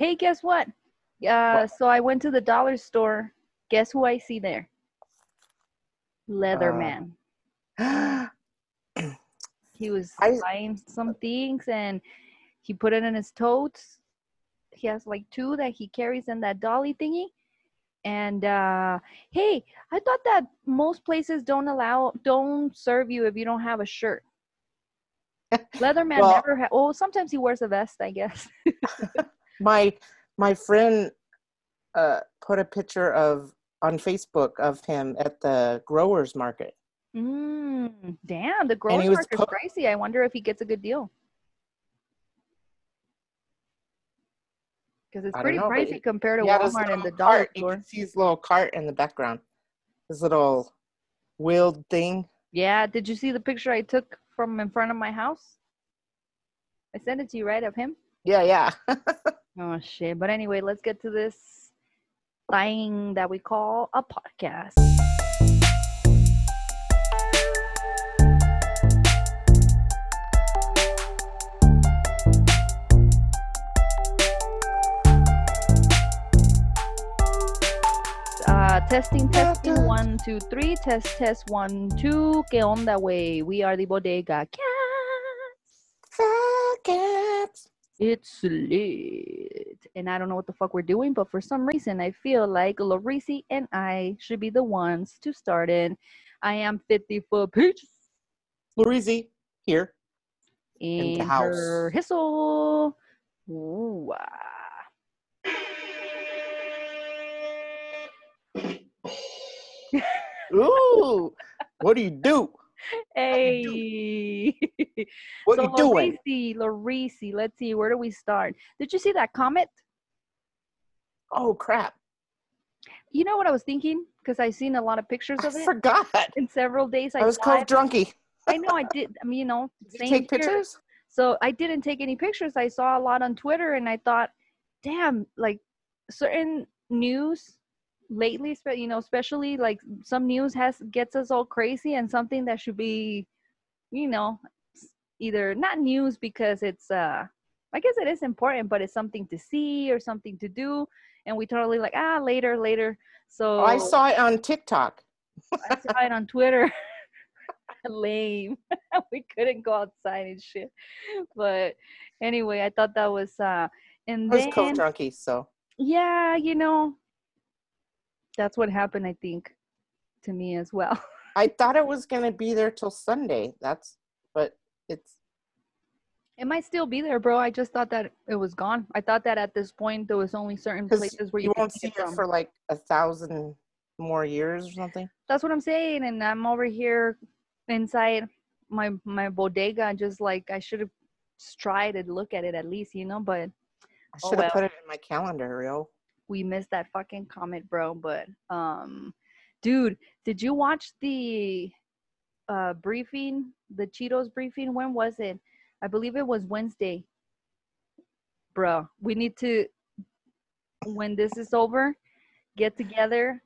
Hey, guess what? Uh, so I went to the dollar store. Guess who I see there? Leatherman. he was I- buying some things and he put it in his totes. He has like two that he carries in that dolly thingy. And uh, hey, I thought that most places don't allow, don't serve you if you don't have a shirt. Leatherman Well- never. Ha- oh, sometimes he wears a vest, I guess. my my friend uh, put a picture of on Facebook of him at the growers market. Mm, damn, the growers market's po- pricey. I wonder if he gets a good deal. Because it's pretty know, pricey compared to He had his Walmart and the dollar cart. You can see his little cart in the background. His little wheeled thing. Yeah, did you see the picture I took from in front of my house? I sent it to you, right, of him? Yeah, yeah. Oh shit! But anyway, let's get to this thing that we call a podcast. Uh, testing, testing, one, two, three. Test, test, one, two. ¿Qué onda, güey? We are the Bodega Cats. Faggots. It's lit. And I don't know what the fuck we're doing, but for some reason, I feel like Larisi and I should be the ones to start it. I am 50 foot peach Lorizi, here. in the house. her hissle. Ooh, ah. Ooh, what do you do? Hey. What so you doing? Larisi, Larisi, let's see, where do we start? Did you see that comet? Oh crap! You know what I was thinking? Because I seen a lot of pictures I of it forgot. in several days. I was saw Covdrunkie. I know I did. I mean, you know, Did you take here. pictures? So I didn't take any pictures. I saw a lot on Twitter, and I thought, damn, like certain news lately, you know, especially like some news has gets us all crazy, and something that should be, you know, either not news because it's uh, I guess it is important, but it's something to see or something to do, and we totally like ah later, later. So Oh, I saw it on TikTok. I saw it on Twitter. Lame. we couldn't go outside and shit. But anyway, I thought that was uh and I was then drunky, so yeah, you know that's what happened I think to me as well. I thought it was gonna be there till Sunday. That's, but it's It might still be there, bro. I just thought that it was gone. I thought that at this point there was only certain places where you, you, won't see it it for like a thousand more years or something. That's what I'm saying, and I'm over here inside my my bodega, just like I should have tried to look at it at least, you know. But I Oh, should have well. put it in my calendar, Rio. We missed that fucking comment, bro. But um, dude, did you watch the uh briefing, the Cheetos briefing? When was it? I believe it was Wednesday. Bro, we need to when this is over, get together,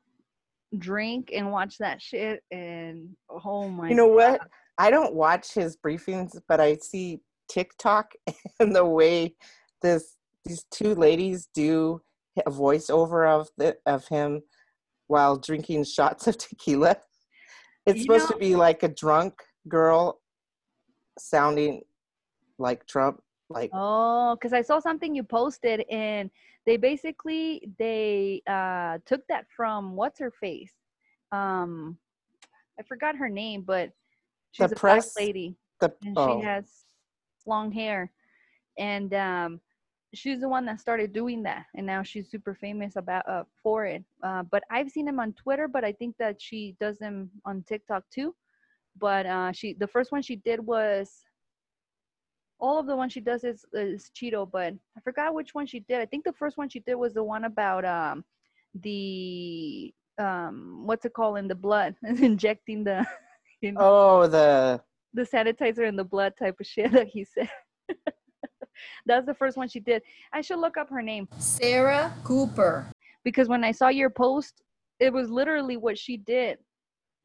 drink, and watch that shit. And oh my, You know what? I don't watch his briefings, but I see TikTok and the way this these two ladies do a voiceover of the of him while drinking shots of tequila. It's You supposed know- to be like a drunk girl sounding like Trump. Like Oh, because I saw something you posted, and they basically they uh took that from what's her face, um, I forgot her name, but she's The a black press- lady, the and oh, she has long hair, and um, she's the one that started doing that, and now she's super famous about uh for it. Uh, but I've seen him on Twitter, but I think that she does them on TikTok too. But uh, she the first one she did was all of the ones she does is is Cheeto, but I forgot which one she did. I think the first one she did was the one about um the um what's it called in the blood, injecting the you know, oh the the sanitizer in the blood type of shit that he said. That's the first one she did. I should look up her name Sarah Cooper. because when I saw your post, it was literally what she did,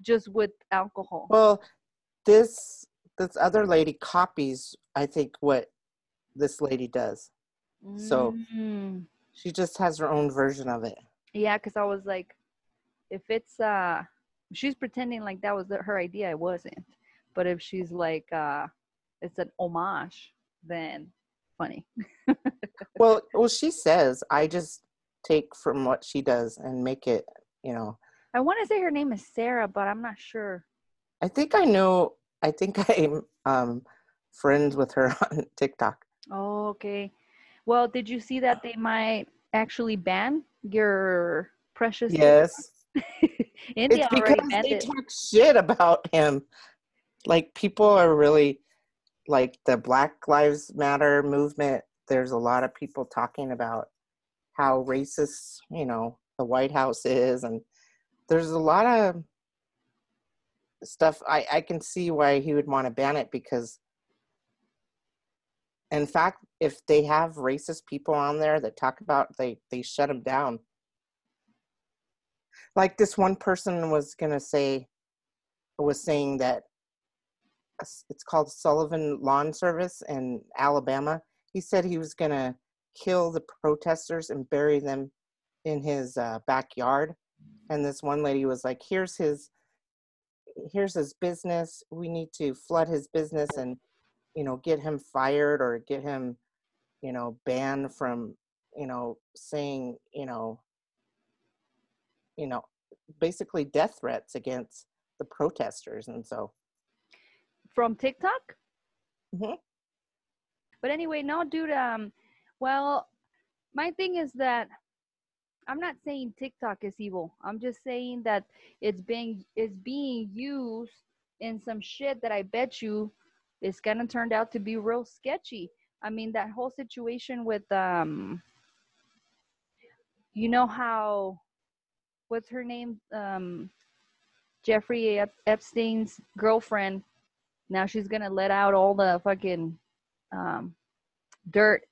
just with alcohol. well this this other lady copies I think what this lady does. so- Mm. She just has her own version of it. Yeah, because I was like, if it's uh, she's pretending like that was the, her idea, it wasn't. But if she's like, uh, it's an homage, then funny. Well, well, she says I just take from what she does and make it. You know, I want to say her name is Sarah, but I'm not sure. I think I know. I think I'm um, friends with her on TikTok. Oh, okay. Well, did you see that they might actually ban your precious? Yes, India it's because they it. talk shit about him. Like people are really like the Black Lives Matter movement. There's a lot of people talking about how racist, you know, the White House is, and there's a lot of stuff. I I can see why he would want to ban it because, in fact, if they have racist people on there that talk about, they they shut them down. Like this one person was gonna say, was saying that it's called Sullivan Lawn Service in Alabama. He said he was going to kill the protesters and bury them in his uh, backyard. And this one lady was like, "Here's his, here's his business. We need to flood his business and, you know, get him fired or get him, you know, banned from, you know, saying, you know, you know, basically death threats against the protesters." And so, from TikTok. Mhm. But anyway, no, dude. Um, well, my thing is that I'm not saying TikTok is evil. I'm just saying that it's being it's being used in some shit that I bet you is gonna turn out to be real sketchy. I mean, that whole situation with um, you know how, what's her name? Um, Jeffrey Ep- Epstein's girlfriend now she's gonna let out all the fucking um, dirt.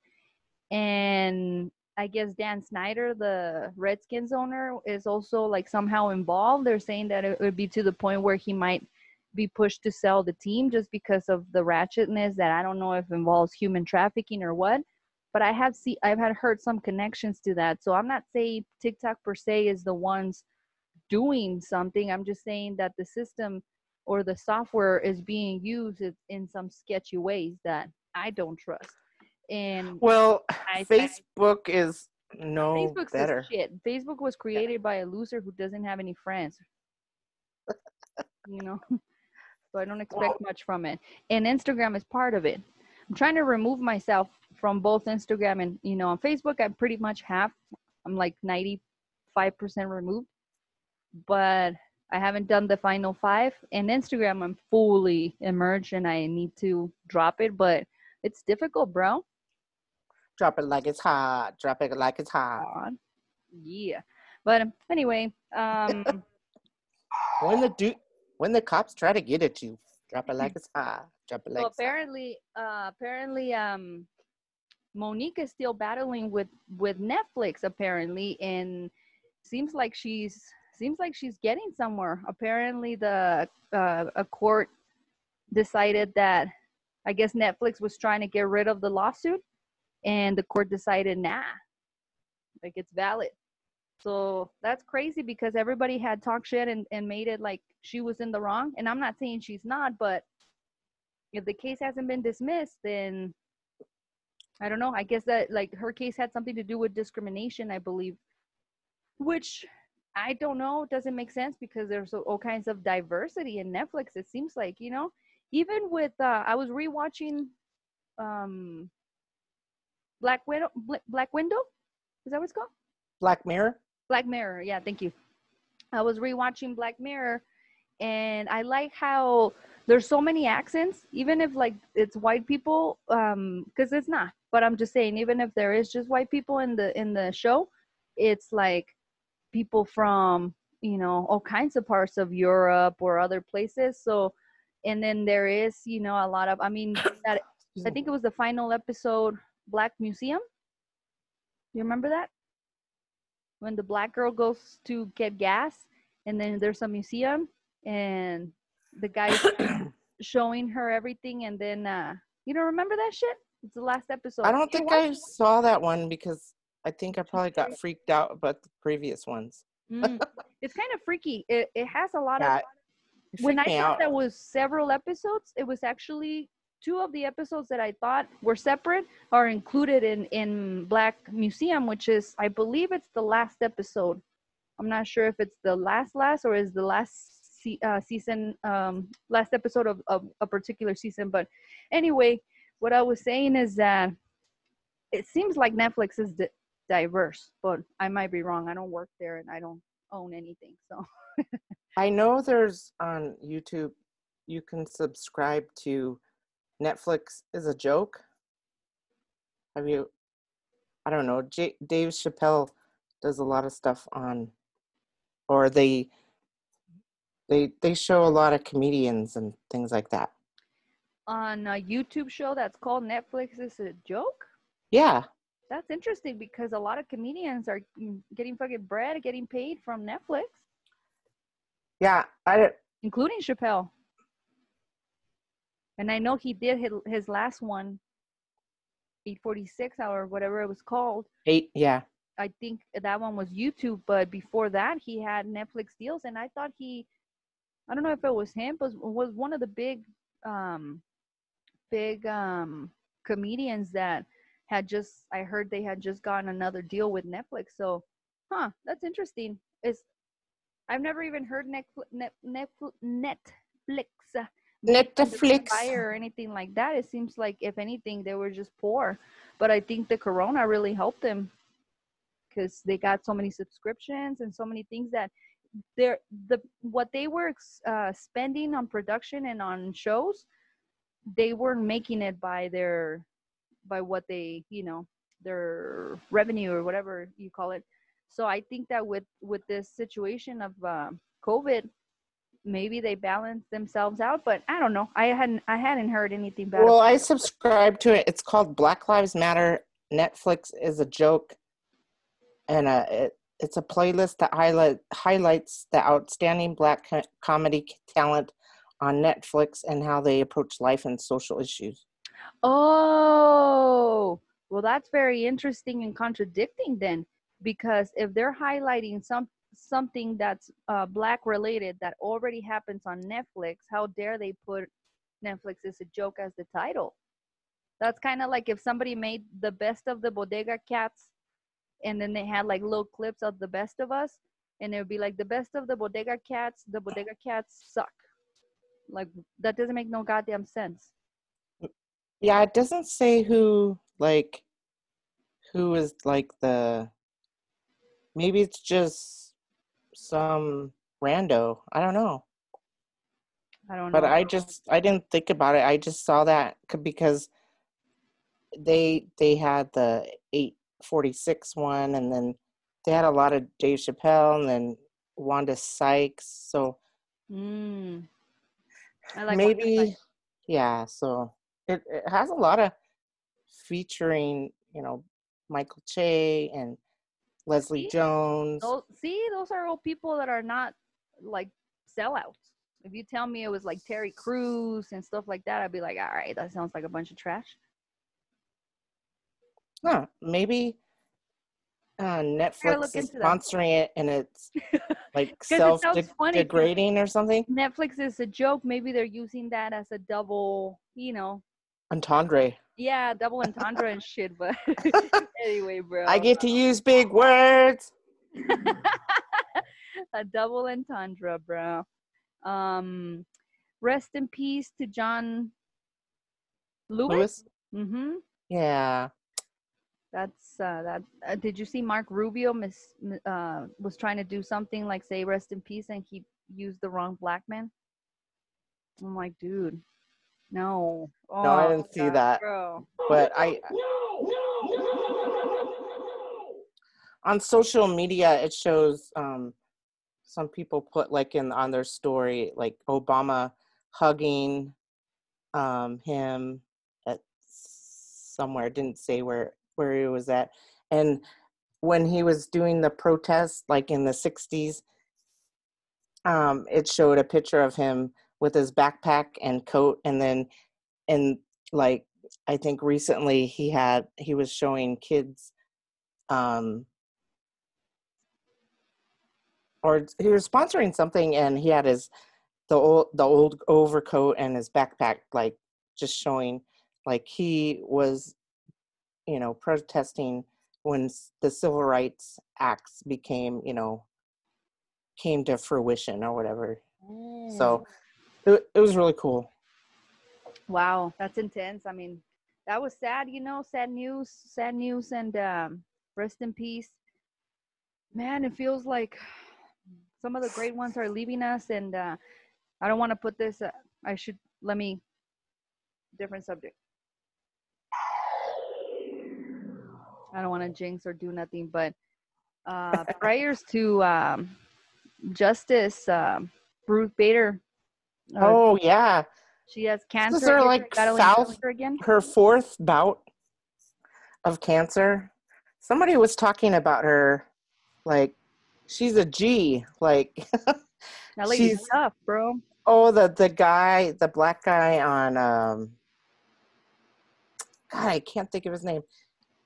And i guess dan snyder the redskins owner is also like somehow involved. They're saying that it would be to the point where he might be pushed to sell the team just because of the ratchetness that i don't know if involves human trafficking or what. But i have see i've had heard some connections to that. So i'm not saying tiktok per se is the ones doing something. I'm just saying that the system or the software is being used in- some sketchy ways that I don't trust. And well, I- I- Facebook is no Facebook's better. shit. Facebook was created by a loser who doesn't have any friends. you know, so I don't expect much from it. And Instagram is part of it. I'm trying to remove myself from both Instagram and you know on Facebook. I'm pretty much half. I'm like 95 percent removed, but I haven't done the final five. And Instagram, I'm fully immersed, and I need to drop it, but it's difficult, bro. Drop it like it's hot. Drop it like it's hot. Yeah. But um, anyway, um, When the du- when the cops try to get at you, drop it like it's hot. Drop it like well, it's hot. apparently, uh, apparently, um, Mo'Nique is still battling with with Netflix. Apparently, and seems like she's seems like she's getting somewhere. Apparently, the uh, a court decided that I guess Netflix was trying to get rid of the lawsuit, and the court decided nah, like it's valid. So that's crazy because everybody had talked shit and, and made it like she was in the wrong. And I'm not saying she's not, but if the case hasn't been dismissed, then I don't know. I guess that like her case had something to do with discrimination, I believe, which I don't know. It doesn't make sense because there's all kinds of diversity in Netflix. It seems like you know, even with uh, I was rewatching um, Black Widow. Bla- Black Window, is that what it's called? Black Mirror. Black Mirror. Yeah, thank you. I was rewatching Black Mirror and I like how there's so many accents, even if like it's white people, um, because it's not. But I'm just saying, even if there is just white people in the in the show, it's like people from you know all kinds of parts of Europe or other places. So, and then there is you know a lot of. I mean, that I think it was the final episode, Black Museum. You remember that? When the black girl goes to get gas, and then there's a museum, and the guy's showing her everything, and then uh, you don't remember that shit? It's the last episode. I don't think I saw that one because I think I probably got freaked out about the previous ones. Mm. it's kind of freaky. It, it has a lot Yeah, of. When I thought out. there was several episodes, it was actually two of the episodes that I thought were separate are included in in Black Museum, which is I believe it's the last episode. I'm not sure if it's the last last or is the last se- uh, season um, last episode of, of a particular season. But anyway, what I was saying is that it seems like Netflix is di- diverse, but I might be wrong. I don't work there and I don't own anything, so. I know there's on YouTube, you can subscribe to Netflix is a joke. Have you? I don't know. J- Dave Chappelle does a lot of stuff on, or they they they show a lot of comedians and things like that. on a YouTube show that's called Netflix is a joke. Yeah, That's interesting because a lot of comedians are mm, getting fucking bread, getting paid from Netflix, yeah. I including Chappelle. And I know he did his, his last one, 846 or whatever it was called. eight. Yeah, I think that one was YouTube, but before that he had Netflix deals, and I thought he, I don't know if it was him, but was one of the big, um, big um comedians that had just. I heard they had just gotten another deal with Netflix. So, huh, that's interesting. Is I've never even heard Netflix, Netflix, Netflix. Netflix. fire or anything like that. It seems like if anything, they were just poor. But I think the corona really helped them because they got so many subscriptions and so many things that they're the what they were uh, spending on production and on shows, they weren't making it by their by what they you know their revenue or whatever you call it. So I think that with with this situation of uh, COVID, maybe they balance themselves out but i don't know i hadn't i hadn't heard anything bad Well, I subscribe to it. It's called Black Lives Matter. Netflix is a joke, and uh, it, it's a playlist that highlight highlights the outstanding Black co- comedy talent on Netflix and how they approach life and social issues. Oh well that's very interesting and contradicting then because if they're highlighting some something that's uh, black related that already happens on netflix how dare they put netflix is a joke as the title? That's kind of like if somebody made the best of the bodega cats and then they had like little clips of the best of us and it would be like the best of the bodega cats the bodega cats suck. Like that doesn't make no goddamn sense Yeah, it doesn't say who like who is like the maybe it's just some rando. I don't know. i don't know. but I just I didn't think about it. I just saw that because they they had the 846 one and then they had a lot of Dave Chappelle and then Wanda Sykes. So mm. i like maybe yeah, so it, it has a lot of featuring, you know, Michael Che and Leslie See? Jones. those, see those are all people that are not like sellouts if you tell me it was like terry Crews and stuff like that i'd be like all right that sounds like a bunch of trash Huh, maybe uh, Netflix is into that. sponsoring it and it's like self 'cause- degrading or something. netflix is a joke maybe they're using that as a double you know Entendre. yeah double entendre and shit but anyway bro I get to use big words. a double entendre, bro. Um, rest in peace to John Lewis. Lewis. Mm-hmm. Yeah. That's uh, that. Uh, did you see Marco Rubio miss, uh, was trying to do something like say rest in peace, and he used the wrong black man? I'm like, dude, no. Oh, No, I didn't see God, that. bro. But I on social media it shows um some people put like in on their story like Obama hugging um him at somewhere didn't say where where he was at and when he was doing the protest like in the 60s um it showed a picture of him with his backpack and coat and then and like i think recently he had he was showing kids um or he was sponsoring something and he had his the old the old overcoat and his backpack like just showing like he was you know protesting when the civil rights acts became you know came to fruition or whatever. So it, it was really cool Wow, that's intense. I mean, that was sad, you know, sad news, sad news, and um, rest in peace. Man, it feels like some of the great ones are leaving us, and uh, I don't want to put this. Uh, I should let me. Different subject. I don't want to jinx or do nothing, but uh, prayers to um, Justice um Ruth Bader. Uh, oh yeah she has cancer. Is her, like, cancer again. her fourth bout of cancer somebody was talking about her like she's a g like That lady's she's- tough, bro. oh the the guy the black guy on um god i can't think of his name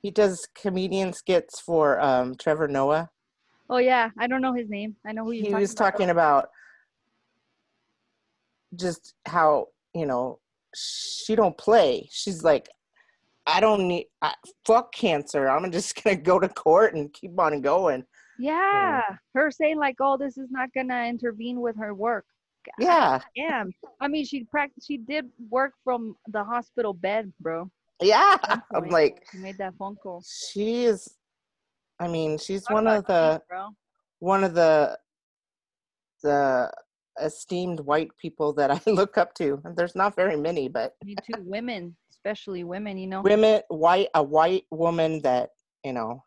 he does comedian skits for um trevor noah Oh yeah, I don't know his name. I know who he was talking about just how you know she don't play she's like i don't need I, fuck cancer i'm just gonna go to court and keep on going Yeah, her saying like, "Oh, this is not gonna intervene with her work." yeah Damn. I mean, she practiced. She did work from the hospital bed, bro. yeah i'm like she made that phone call. she is i mean she's Talk one of the bro. one of the the esteemed white people that i look up to and there's not very many but You two women, especially women, you know. women white a white woman that you know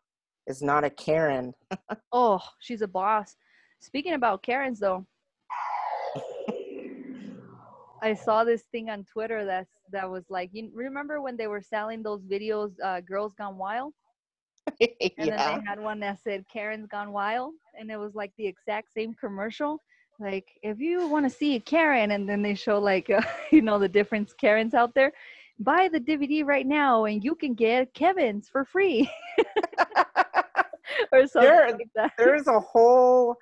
is not a karen Oh, she's a boss. Speaking about Karens, though, I saw this thing on Twitter that's that was like, you remember when they were selling those videos, uh, "Girls Gone Wild," and yeah then they had one that said "Karen's Gone Wild," and it was like the exact same commercial. Like, if you want to see a Karen, and then they show like, uh, you know, the different Karens out there. Buy the DVD right now, and you can get Kevin's for free, or something There- like that. there's a whole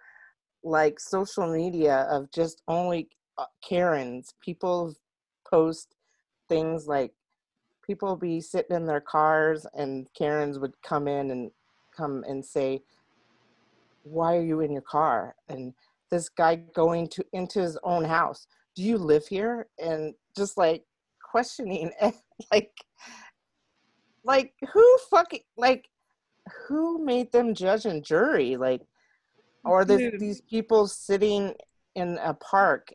like social media of just only uh, karens people post things like people be sitting in their cars and karens would come in and come and say why are you in your car and this guy going to into his own house. Do you live here? And just like questioning like like who fucking like who made them judge and jury? Like or this, these people sitting in a park?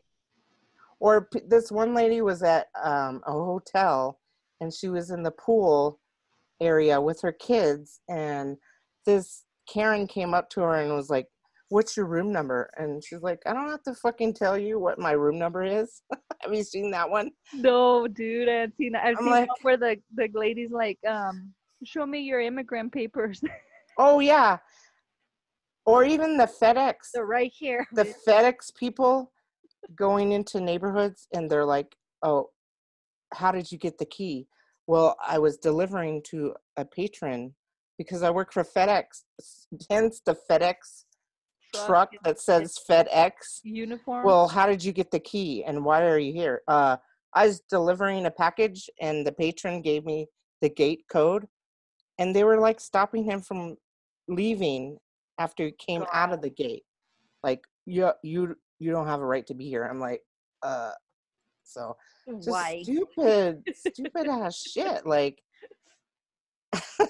Or p- this one lady was at um, a hotel and she was in the pool area with her kids and this karen came up to her and was like what's your room number and she's like i don't have to fucking tell you what my room number is have you seen that one No, dude, I haven't seen that. I've I'm seen like- where the the lady's like, um, show me your immigrant papers. oh yeah or even the fedex They're right here. the FedEx people going into neighborhoods and they're like, "Oh, how did you get the key?" Well, I was delivering to a patron because I work for FedEx. Hence the FedEx Truck that says FedEx. uniform. Well, how did you get the key and why are you here? Uh, I was delivering a package and the patron gave me the gate code and they were like stopping him from leaving after he came out of the gate. Like you you you don't have a right to be here. I'm like, uh so just why? stupid, stupid ass shit. Like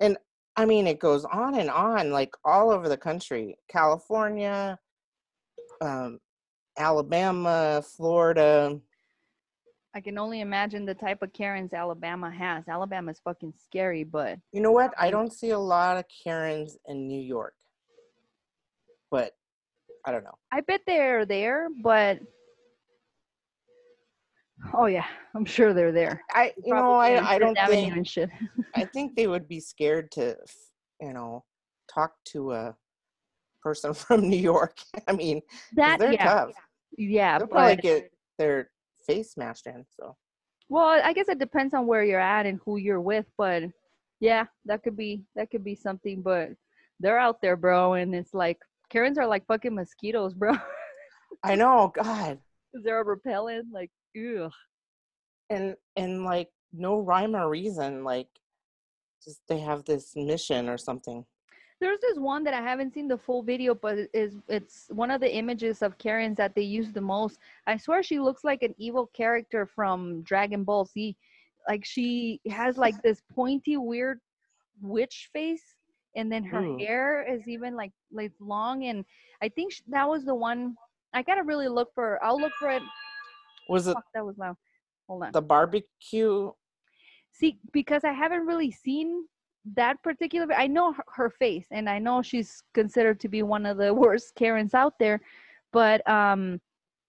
and I mean it goes on and on, like all over the country. California, um, Alabama, Florida. I can only imagine the type of Karens Alabama has. Alabama's fucking scary, but You know what? I don't see a lot of Karens in New York. But I don't know. I bet they're there. But oh yeah, I'm sure they're there. I you know Probably I I don't think. I think they would be scared to you know talk to a person from New York. I mean, That they're yeah, tough. yeah. They'll probably get their face smashed in. So well, I guess it depends on where you're at and who you're with. But Yeah, that could be that could be something, but they're out there, bro, and it's like Karens are like fucking mosquitoes, bro. I know, God. They're a repellent, like ew. And and like no rhyme or reason, like just they have this mission or something. There's this one that I haven't seen the full video, but it is it's one of the images of Karens that they use the most. I swear she looks like an evil character from Dragon Ball Z. Like she has like this pointy, weird witch face, and then her Ooh. hair is even like like long. And I think sh- that was the one. I gotta really look for. I'll look for it. Was it Fuck, that was loud. Hold on. the barbecue? See, because I haven't really seen that particular. I know her, her face, and I know she's considered to be one of the worst Karens out there, but um,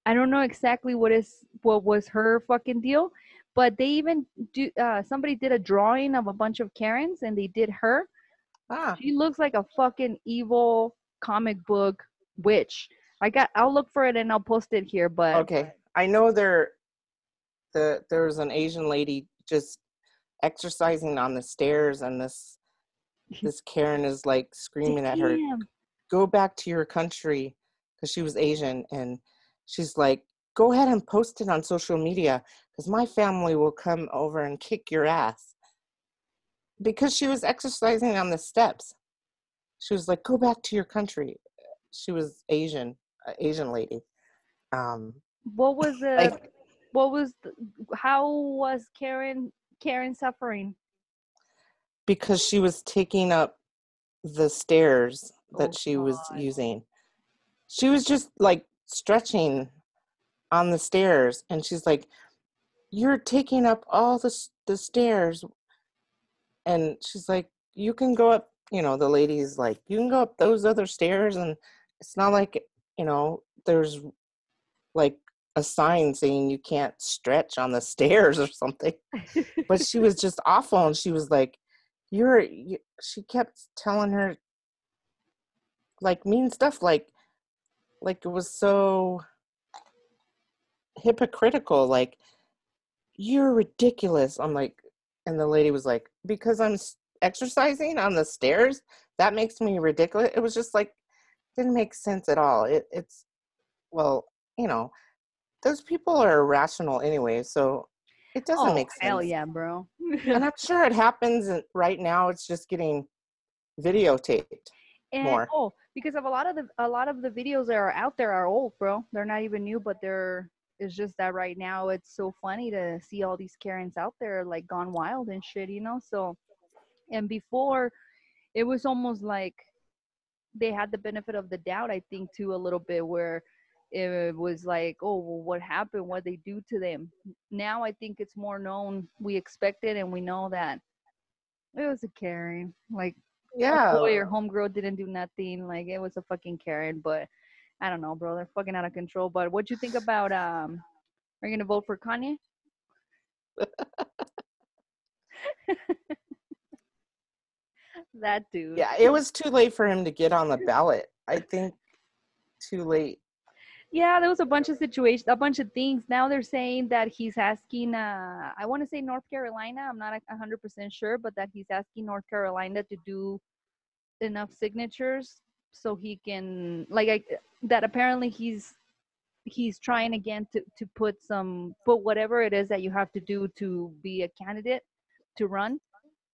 I don't know exactly what is what was her fucking deal. But they even do. Uh, somebody did a drawing of a bunch of Karens, and they did her. Ah, She looks like a fucking evil comic book witch. I got. I'll look for it and I'll post it here. But okay. I know there the there was an Asian lady just exercising on the stairs and this this Karen is like screaming at her, go back to your country because she was Asian and she's like, go ahead and post it on social media because my family will come over and kick your ass. Because she was exercising on the steps. She was like, go back to your country. She was Asian, a Asian lady. Um, What was the? like, what was? The, how was Karen? Karen suffering? because she was taking up the stairs that Oh, she was God. using. She was just like stretching on the stairs, and she's like, "You're taking up all the the stairs," and she's like, "You can go up." You know, the lady's like, "You can go up those other stairs," and it's not like you know, there's like a sign saying you can't stretch on the stairs or something but she was just awful and she was like you're you, she kept telling her like mean stuff like like it was so hypocritical like you're ridiculous i'm like and the lady was like because i'm exercising on the stairs? That makes me ridiculous it was just like didn't make sense at all it, it's well you know those people are irrational anyway so it doesn't oh make sense hell yeah, bro. and I'm sure it happens right now. It's just getting videotaped. and more. oh, because of a lot of the a lot of the videos that are out there are old, bro. They're not even new, but they're. It's just that right now it's so funny to see all these Karens out there like gone wild and shit, you know. So, and before, it was almost like they had the benefit of the doubt. I think too a little bit where it was like, oh, well, what happened? What they do to them? Now I think it's more known. We expect it, and we know that it was a Karen. Like Yeah. boy or homegirl didn't do nothing. Like it was a fucking Karen, but I don't know, bro. They're fucking out of control. But what do you think about um? Are you gonna vote for Kanye? that dude. Yeah. It was too late for him to get on the ballot. I think too late. Yeah, there was a bunch of situations, a bunch of things. Now they're saying that he's asking. Uh, I want to say North Carolina. I'm not a hundred percent sure, but that he's asking North Carolina to do enough signatures so he can like I, that. Apparently, he's he's trying again to to put some put whatever it is that you have to do to be a candidate to run.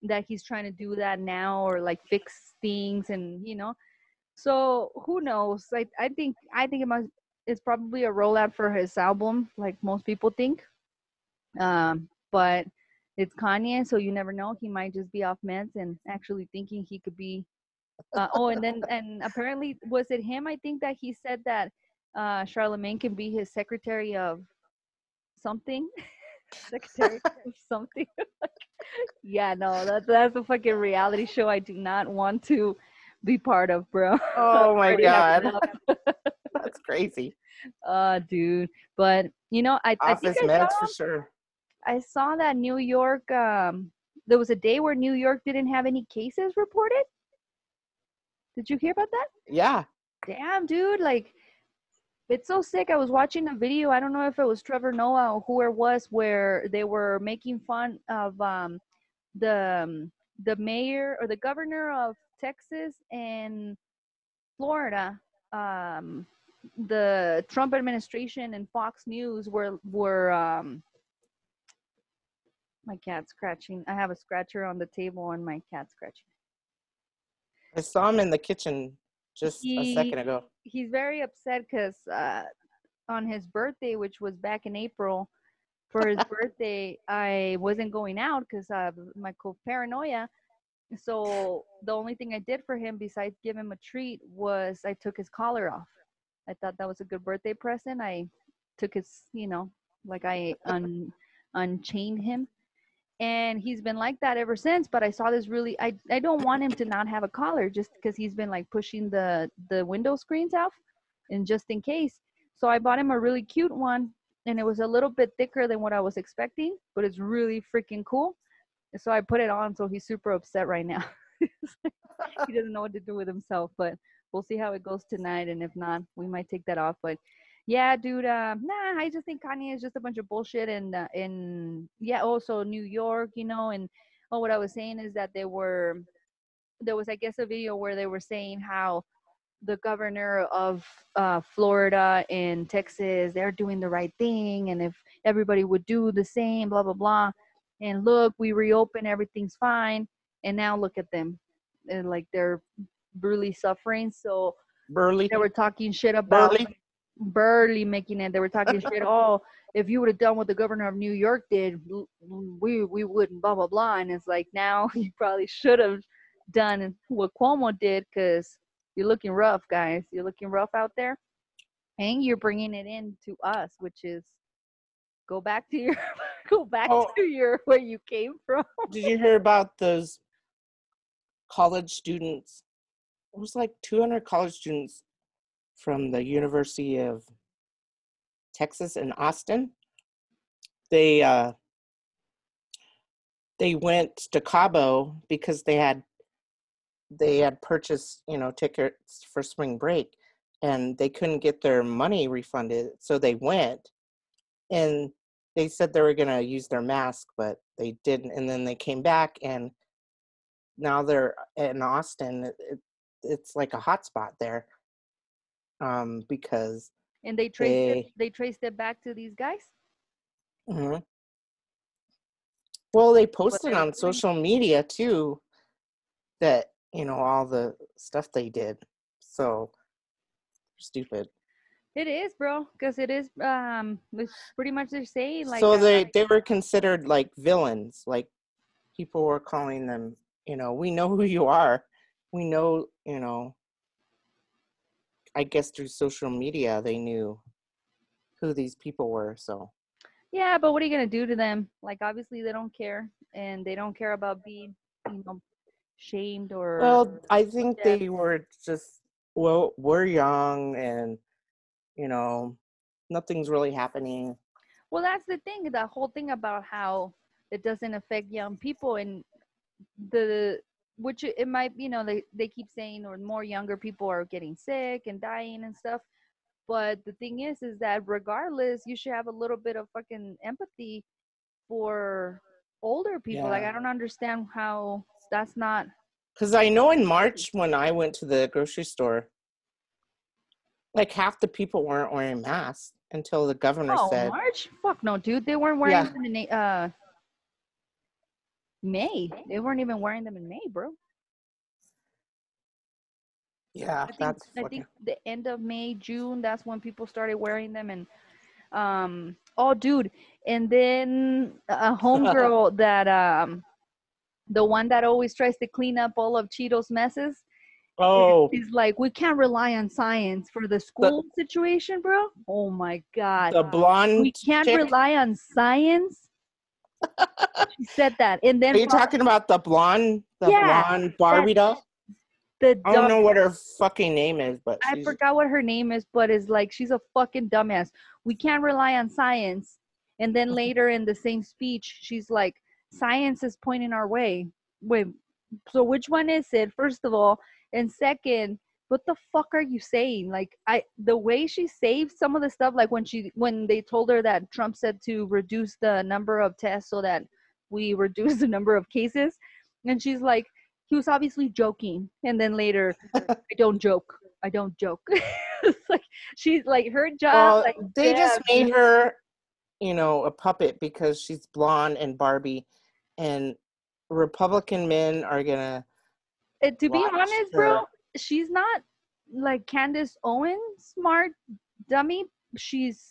That he's trying to do that now or like fix things and you know. So who knows? I I think I think it must it's probably a rollout for his album, like most people think. Um, but it's Kanye, so you never know. He might just be off meds and actually thinking he could be. Uh, oh, and then and apparently was it him? I think that he said that uh, Charlemagne can be his secretary of something. secretary of something. yeah, no, that's that's a fucking reality show. I do not want to be part of, bro. Oh my god. That's crazy. Uh, dude. But you know, I, I Office think I saw, for sure. I saw that New York. Um, there was a day where New York didn't have any cases reported. Did you hear about that? Yeah. Damn, dude. Like, it's so sick. I was watching a video. I don't know if it was Trevor Noah or who it was, where they were making fun of um, the um, the mayor or the governor of Texas and Florida, um, the Trump administration and Fox News were were um, my cat scratching. I have a scratcher on the table and my cat scratching. I saw him in the kitchen just a second ago. He's very upset because uh, on his birthday, which was back in April, for his birthday, I wasn't going out because of my paranoia. So the only thing I did for him besides give him a treat was I took his collar off. I thought that was a good birthday present. I took his, you know, like I un unchained him. And he's been like that ever since. But I saw this really I, I don't want him to not have a collar just because he's been like pushing the the window screens out and just in case. So I bought him a really cute one and it was a little bit thicker than what I was expecting, but it's really freaking cool. And so I put it on so he's super upset right now. he doesn't know what to do with himself, but we'll see how it goes tonight. And if not, we might take that off. But yeah, dude, uh, nah, I just think Kanye is just a bunch of bullshit. And uh, in yeah, also New York, you know. And oh, what I was saying is that they were there was, I guess, a video where they were saying how the governor of uh, Florida and Texas, they're doing the right thing, and if everybody would do the same, blah blah blah. And look, we reopen, everything's fine. And now look at them, and like they're really suffering. So Burley. they were talking shit about Burley. barely making it. They were talking shit. Oh, if you would have done what the governor of New York did, we we wouldn't. Blah blah blah. And it's like now you probably should have done what Cuomo did because you're looking rough, guys. You're looking rough out there, and you're bringing it in to us, which is go back to your go back Oh. to your where you came from. Did you hear about those college students? It was like 200 college students from the University of Texas in Austin. They uh, they went to Cabo because they had they had purchased you know tickets for spring break and they couldn't get their money refunded so they went and they said they were going to use their mask but they didn't and then they came back and now they're in austin it, it's like a hot spot there um because And they traced it. They- They traced it back to these guys. mhm. well they posted on doing. social media too that you know all the stuff they did so stupid It is, bro, because it is. Um, it's pretty much they're saying like. so uh, they they were considered like villains like people were calling them you know we know who you are we know you know i guess through social media they knew who these people were so Yeah, but what are you gonna do to them? Like, obviously they don't care, and they don't care about being, you know, shamed or. well i think Yeah. they were just well we're young and you know nothing's really happening Well, that's the thing. The whole thing about how it doesn't affect young people and the which it might, you know, they they keep saying or more younger people are getting sick and dying and stuff. But the thing is, is that regardless, you should have a little bit of fucking empathy for older people. Like, I don't understand how that's not. because i know in march when i went to the grocery store like half the people weren't wearing masks until the governor said. Oh, said March? Fuck no, dude. They weren't wearing Yeah. uh May. They weren't even wearing them in May, bro. yeah I think, that's I think the end of May, June, that's when people started wearing them. And um, oh, dude, and then a homegirl that um, the one that always tries to clean up all of Cheeto's messes. oh is like we can't rely on science for the school situation, bro. Oh my god, the blonde we can't chick? rely on science. she said that, and then Are you talking about the blonde, the Yeah, blonde Barbie doll? the I don't know what her fucking name is, but I forgot what her name is, but it's like she's a fucking dumbass. We can't rely on science. And then later in the same speech, she's like, "Science is pointing our way." Wait, so which one is it? First of all, and second, what the fuck are you saying? Like, I the way she saved some of the stuff, like when she when they told her that Trump said to reduce the number of tests so that we reduce the number of cases. And she's like, he was obviously joking. And then later, I don't joke. I don't joke. like she's like her job. Well, like, they yeah, just made her, you know, a puppet because she's blonde and Barbie, and Republican men are gonna. To be honest, bro, her. She's not like Candace Owen, smart dummy. She's,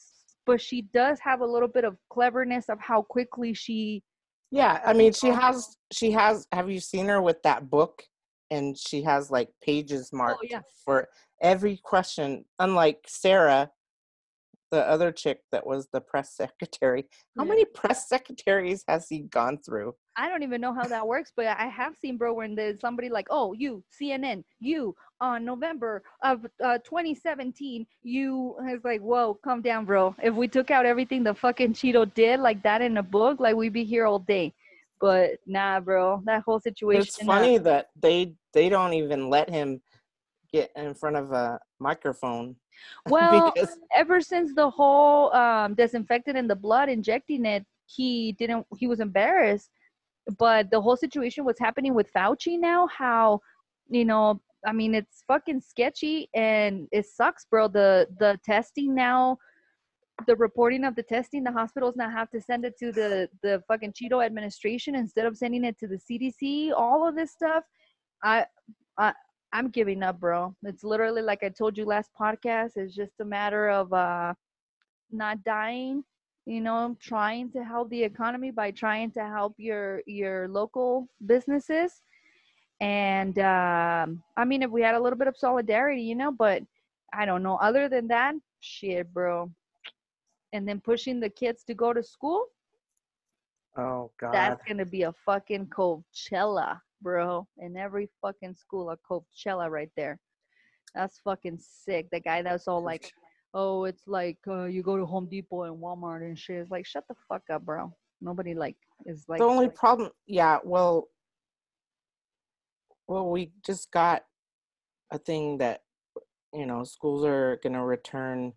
but she does have a little bit of cleverness of how quickly she. Yeah, I mean, she has. She has. Have you seen her with that book? And she has like pages oh, marked yeah. for every question. Unlike Sarah, the other chick that was the press secretary. How Yeah. many press secretaries has he gone through? I don't even know how that works, but I have seen, bro, when there's somebody like, oh, you, CNN, you, on November of uh, 2017, you, it's like, whoa, calm down, bro. If we took out everything the fucking Cheeto did like that in a book, like we'd be here all day. But nah, bro, that whole situation. It's uh, funny that they they don't even let him get in front of a microphone. Well, because ever since the whole um, disinfectant in the blood injecting it, he didn't. He was embarrassed. But the whole situation was happening with Fauci now. How, you know, I mean, it's fucking sketchy and it sucks, bro. The the testing now, the reporting of the testing, the hospitals now have to send it to the the fucking Cheeto administration instead of sending it to the CDC. All of this stuff, I, I I'm giving up, bro. It's literally like I told you last podcast. It's just a matter of uh not dying, you know, trying to help the economy by trying to help your your local businesses. And um I mean if we had a little bit of solidarity, you know, but I don't know. Other than that, shit, bro. And then pushing the kids to go to school, oh god, that's gonna be a fucking Coachella, bro. In every fucking school, a Coachella right there. That's fucking sick. The guy that's all like, oh, it's like uh, you go to Home Depot and Walmart and shit. It's like, shut the fuck up, bro. Nobody like is like. the only problem, yeah, well, well, we just got a thing that you know schools are gonna return.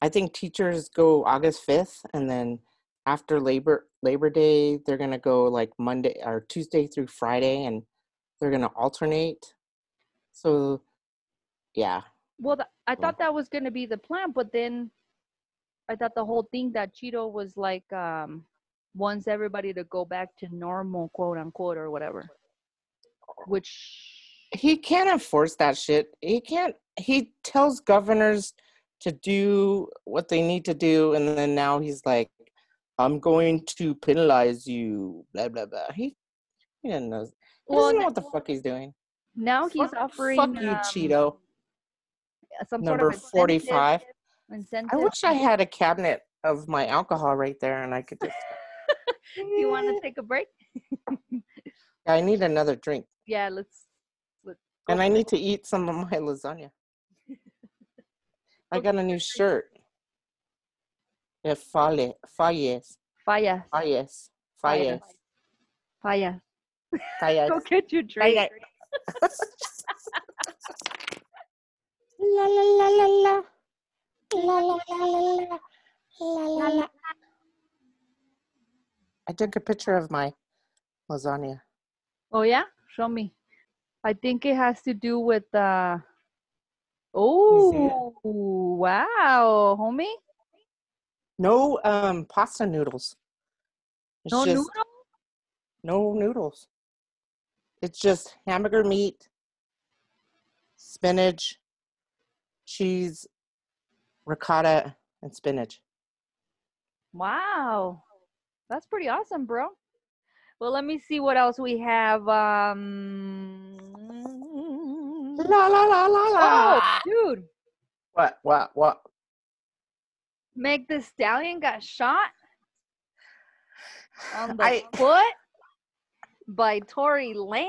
I think teachers go August fifth, and then after Labor Labor Day, they're gonna go like Monday or Tuesday through Friday, and they're gonna alternate. So, yeah, well, th- I Well. thought that was gonna be the plan, but then I thought the whole thing that Cheeto was like um wants everybody to go back to normal, quote unquote, or whatever. Which he can't enforce that shit. He can't. He tells governors to do what they need to do, and then now he's like, "I'm going to penalize you." Blah blah blah. He he doesn't know. He well, doesn't know what the fuck he's doing. now he's Fuck- offering Fuck you, um, Cheeto. some Number sort of incentive- forty-five. Incentive. I wish I had a cabinet of my alcohol right there, and I could just. Do you want to take a break? I need another drink, Yeah, let's. let's and I need to eat some of my lasagna. I got a new shirt. Yeah, Falle, Falles, Falla, Falles, Falles. Falles, falla. Falles. Go get your drink. La la la la la. La la la la la. La la la. I took a picture of my lasagna. Oh yeah, show me. I think it has to do with uh. Oh wow, homie! No um pasta noodles. It's No just noodle. no noodles. It's just hamburger meat, spinach, cheese, ricotta, and spinach. Wow, that's pretty awesome, bro. Well, let me see what else we have. Um. La la la la Oh, dude, What? What? What? Meg Thee Stallion got shot on the I- foot by Tory Lanez.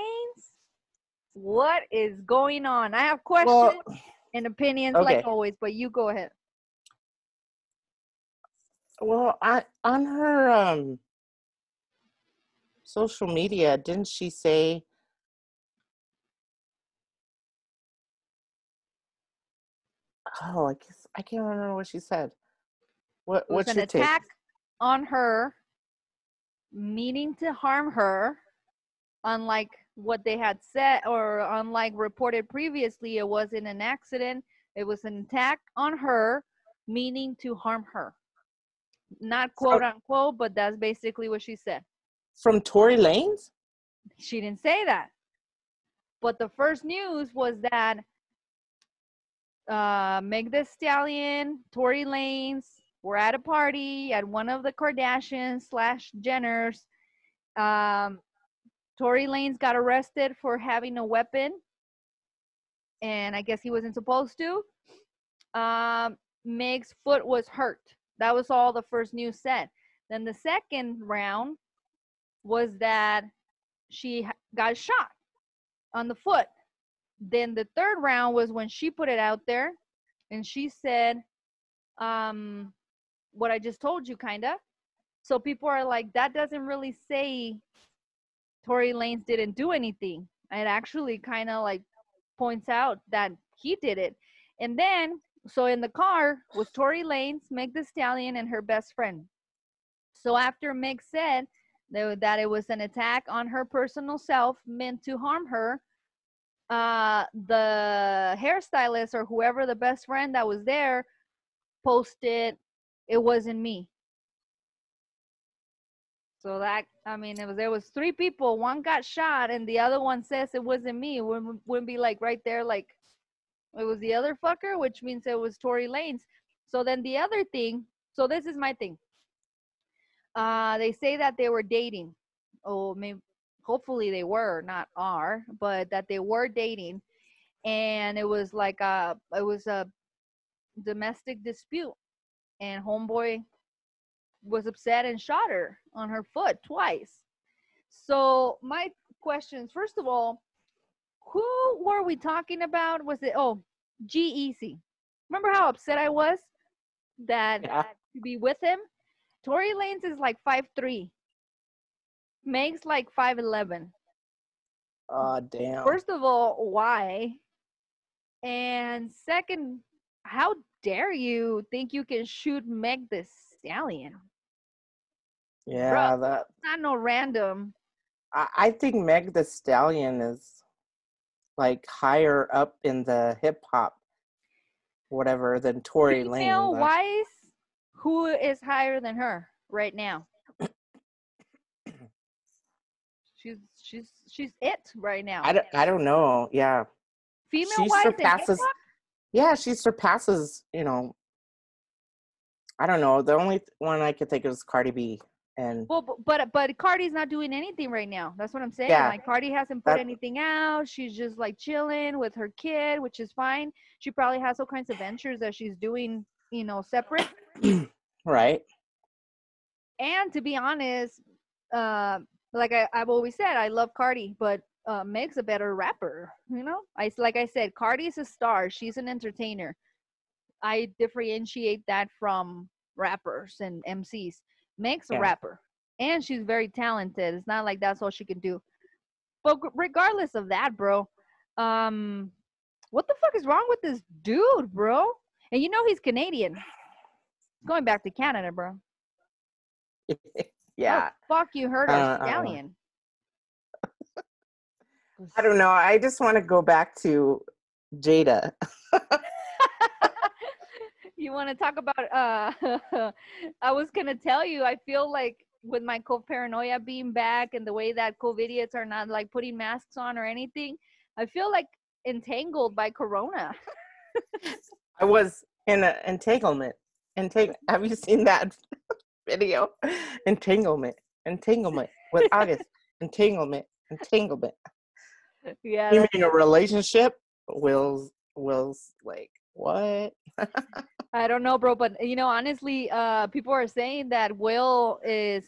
What is going on? I have questions Well, and opinions like always, but you go ahead. well, I on her um social media, didn't she say? Oh, I guess I can't remember what she said. What? What's an your take? attack on her, meaning to harm her, unlike what they had said or unlike reported previously, it wasn't an accident. It was an attack on her, meaning to harm her. Not quote unquote, but that's basically what she said. From Tory Lanez? She didn't say that. But the first news was that uh, Meg Thee Stallion, Tory Lanez were at a party at one of the Kardashians slash Jenners. Um, Tory Lanez got arrested for having a weapon, and I guess he wasn't supposed to. Um, Meg's foot was hurt. That was all the first news said. Then the second round was that she got shot on the foot. Then the third round was when she put it out there and she said, um, what I just told you, kind of. So people are like, that doesn't really say Tory Lanez didn't do anything. It actually kind of like points out that he did it. And then, so in the car was Tory Lanez, Meg Thee Stallion, and her best friend. So after Meg said that, it was an attack on her personal self meant to harm her, uh, the hairstylist or whoever the best friend that was there posted, "It wasn't me." So that I mean, it was there was three people. One got shot, and the other one says it wasn't me. Wouldn't, wouldn't be like right there, like it was the other fucker, which means it was Tory Lanez. So then the other thing. So this is my thing. Uh, they say that they were dating. Oh, maybe hopefully they were, not are, but that they were dating, and it was like a it was a domestic dispute, and homeboy was upset and shot her on her foot twice. So my questions, first of all, who were we talking about? Was it oh G-Eazy? Remember how upset I was that Yeah. to be with him? Tory Lanez is like five three. Meg's like five eleven. Oh, damn. First of all, why? And second, how dare you think you can shoot Meg Thee Stallion? yeah, that Not no random. I, I think Meg Thee Stallion is like higher up in the hip hop whatever than Tory Lanez. Female wise, who is higher than her right now? she's she's she's it right now. I don't, I don't know. Yeah. Female she surpasses-? Yeah, she surpasses, you know, I don't know. The only one I could think of is Cardi B. And Well, but but Cardi's not doing anything right now. That's what I'm saying. Yeah. Like Cardi hasn't put anything out. She's just like chilling with her kid, which is fine. She probably has all kinds of ventures that she's doing, you know, separate. right. And to be honest, uh, like I, I've always said, I love Cardi, but uh, Meg's a better rapper. You know, I like I said, Cardi's a star. She's an entertainer. I differentiate that from rappers and MCs. Meg's a rapper, and she's very talented. It's not like that's all she can do. But regardless of that, bro, um, what the fuck is wrong with this dude, bro? And you know he's Canadian. He's going back to Canada, bro. yeah. Oh, fuck you heard Uh, our I stallion. I don't know. I just want to go back to Jada. you want to talk about uh I was gonna tell you, I feel like with my co paranoia being back and the way that COVIDiots are not like putting masks on or anything, I feel like entangled by corona. I was in an entanglement. Entang- Have you seen that video? Entanglement. Entanglement with August. entanglement. Entanglement. Yeah. You mean a relationship? Will's Will's like what? I don't know, bro, but you know, honestly, uh people are saying that Will is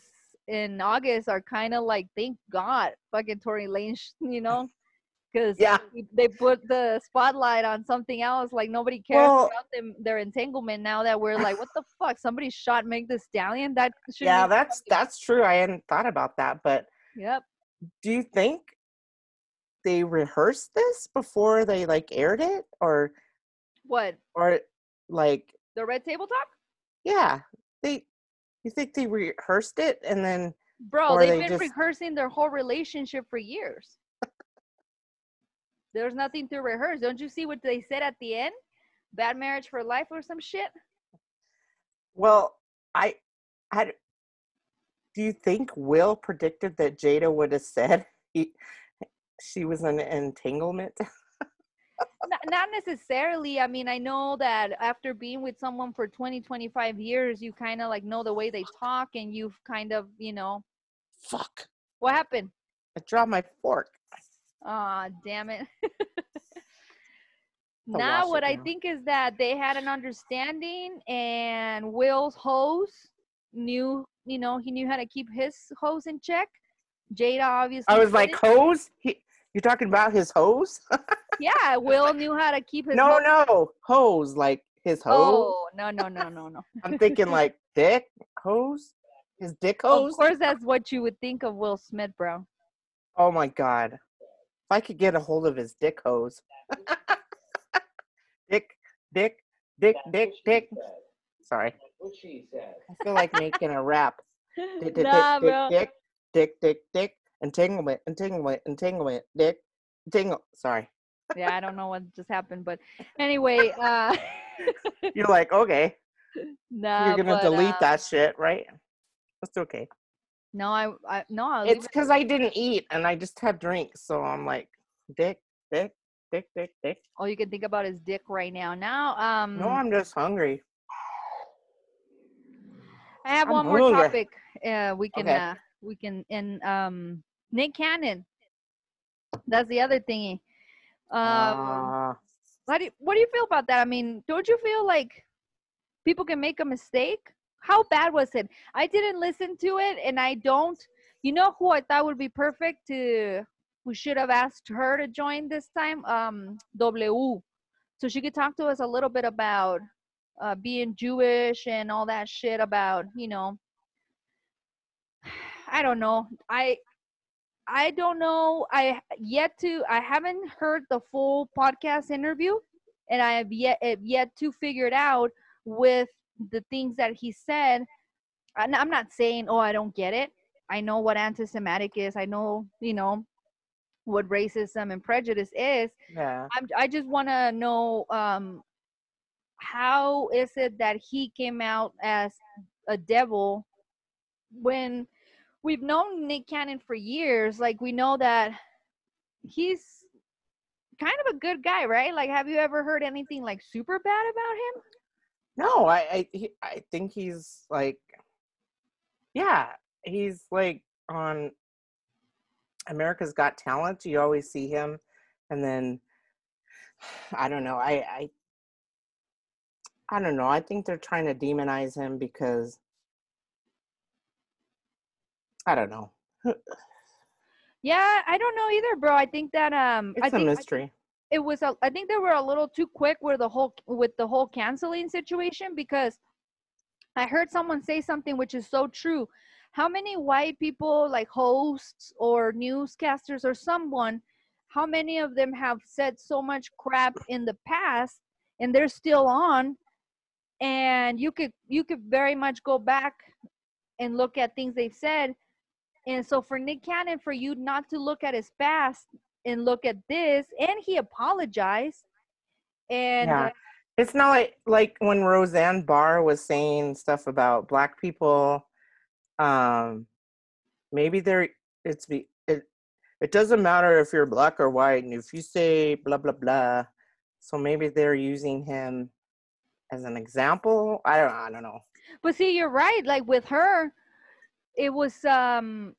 in August are kind of like thank God fucking Tory Lane, you know, because Yeah. they put the spotlight on something else. Like nobody cares Well- about them their entanglement now that we're like, what the fuck? Somebody shot Meg Thee Stallion. That should Yeah, that's that's true. I hadn't thought about that, but yep. do you think they rehearsed this before they like aired it or What or like the Red Table Talk? yeah, they you think they rehearsed it and then Bro, they've they been just- rehearsing their whole relationship for years. There's nothing to rehearse. Don't you see what they said at the end? Bad marriage for life or some shit? Well, I, I, do you think Will predicted that Jada would have said he, she was an entanglement? not, not necessarily. I mean, I know that after being with someone for 20, 25 years, you kind of like know the way they talk and you've kind of, you know, Fuck! what happened? I dropped my fork. Ah, damn it. Now, what I think is that they had an understanding, and Will's hose knew, you know, he knew how to keep his hose in check. Jada obviously. I was like, didn't. hose? He, you're talking about his hose? yeah, Will knew how to keep his. no, hose- no, hose like his oh, hose. Oh no no no no no! I'm thinking like dick hose, his dick hose. Of course, that's what you would think of Will Smith, bro. Oh my god! If I could get a hold of his dick hose, dick, dick, dick, dick, dick. Sorry, What she said. I feel like making a rap. Dick, dick, dick, bro. dick, dick, dick, dick, entanglement, entanglement, entanglement, dick, tingle. Sorry, yeah, I don't know what just happened, but anyway, uh, you're like okay, nah, you're gonna but, delete uh, that shit, right? That's okay. No, I, I no, I'll It's it. because I didn't eat and I just had drinks, so I'm like, dick, dick, dick, dick, dick. All you can think about is dick right now. Now, um, No, I'm just hungry. I have I'm one more hungry. topic. Uh, we can, Okay. uh, we can, and um, Nick Cannon. That's the other thingy. Um, Ah. How do you, what do you feel about that? I mean, don't you feel like people can make a mistake? How bad was it? I didn't listen to it, and I don't. You know who I thought would be perfect to? who should have asked her to join this time. Um, W, so she could talk to us a little bit about uh, being Jewish and all that shit about you know. I don't know. I I don't know. I yet to. I haven't heard the full podcast interview, and I have yet have yet to figure it out with the things that he said. And I'm not saying, oh, I don't get it. I know what anti-Semitic is. I know, you know, what racism and prejudice is. Yeah. I'm, I just want to know um, how is it that he came out as a devil when we've known Nick Cannon for years? Like we know that he's kind of a good guy, right? Like, have you ever heard anything like super bad about him? No, I I he, I think he's like, yeah, he's like on America's Got Talent. You always see him, and then I don't know. I I I don't know. I think they're trying to demonize him because I don't know. Yeah, I don't know either, bro. I think that um, It's a think I mystery. it was a, I think they were a little too quick with the whole with the whole canceling situation because I heard someone say something which is so true. How many white people like hosts or newscasters or someone how many of them have said so much crap in the past and they're still on and you could you could very much go back and look at things they've said and so for Nick Cannon for you not to look at his past and look at this and he apologized and Yeah. uh, It's not like like when Roseanne Barr was saying stuff about black people. Um, maybe there it's be it. It doesn't matter if you're black or white, and if you say blah blah blah. So maybe they're using him as an example. I don't. I don't know. but see you're right like with her it was um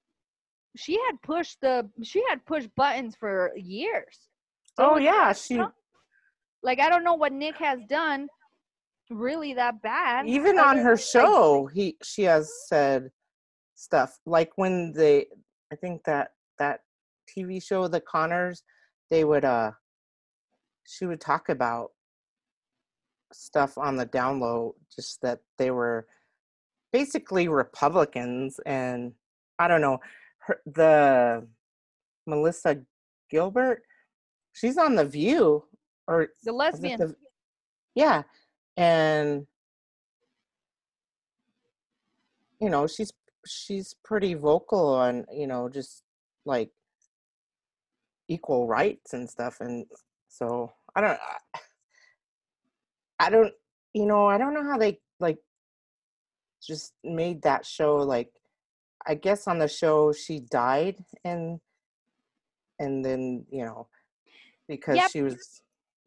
she had pushed the she had pushed buttons for years. So Oh yeah, she like i don't know what nick has done really that bad even on her than, like, show he she has said stuff like when they i think that that tv show the connors they would uh she would talk about stuff on the down low just that they were basically republicans and i don't know her, the melissa gilbert she's on the view or the lesbian. The- yeah and you know she's she's pretty vocal on you know just like equal rights and stuff and so i don't I- don't you know i don't know how they just made that show like i guess on the show she died and and then you know because Yep. she was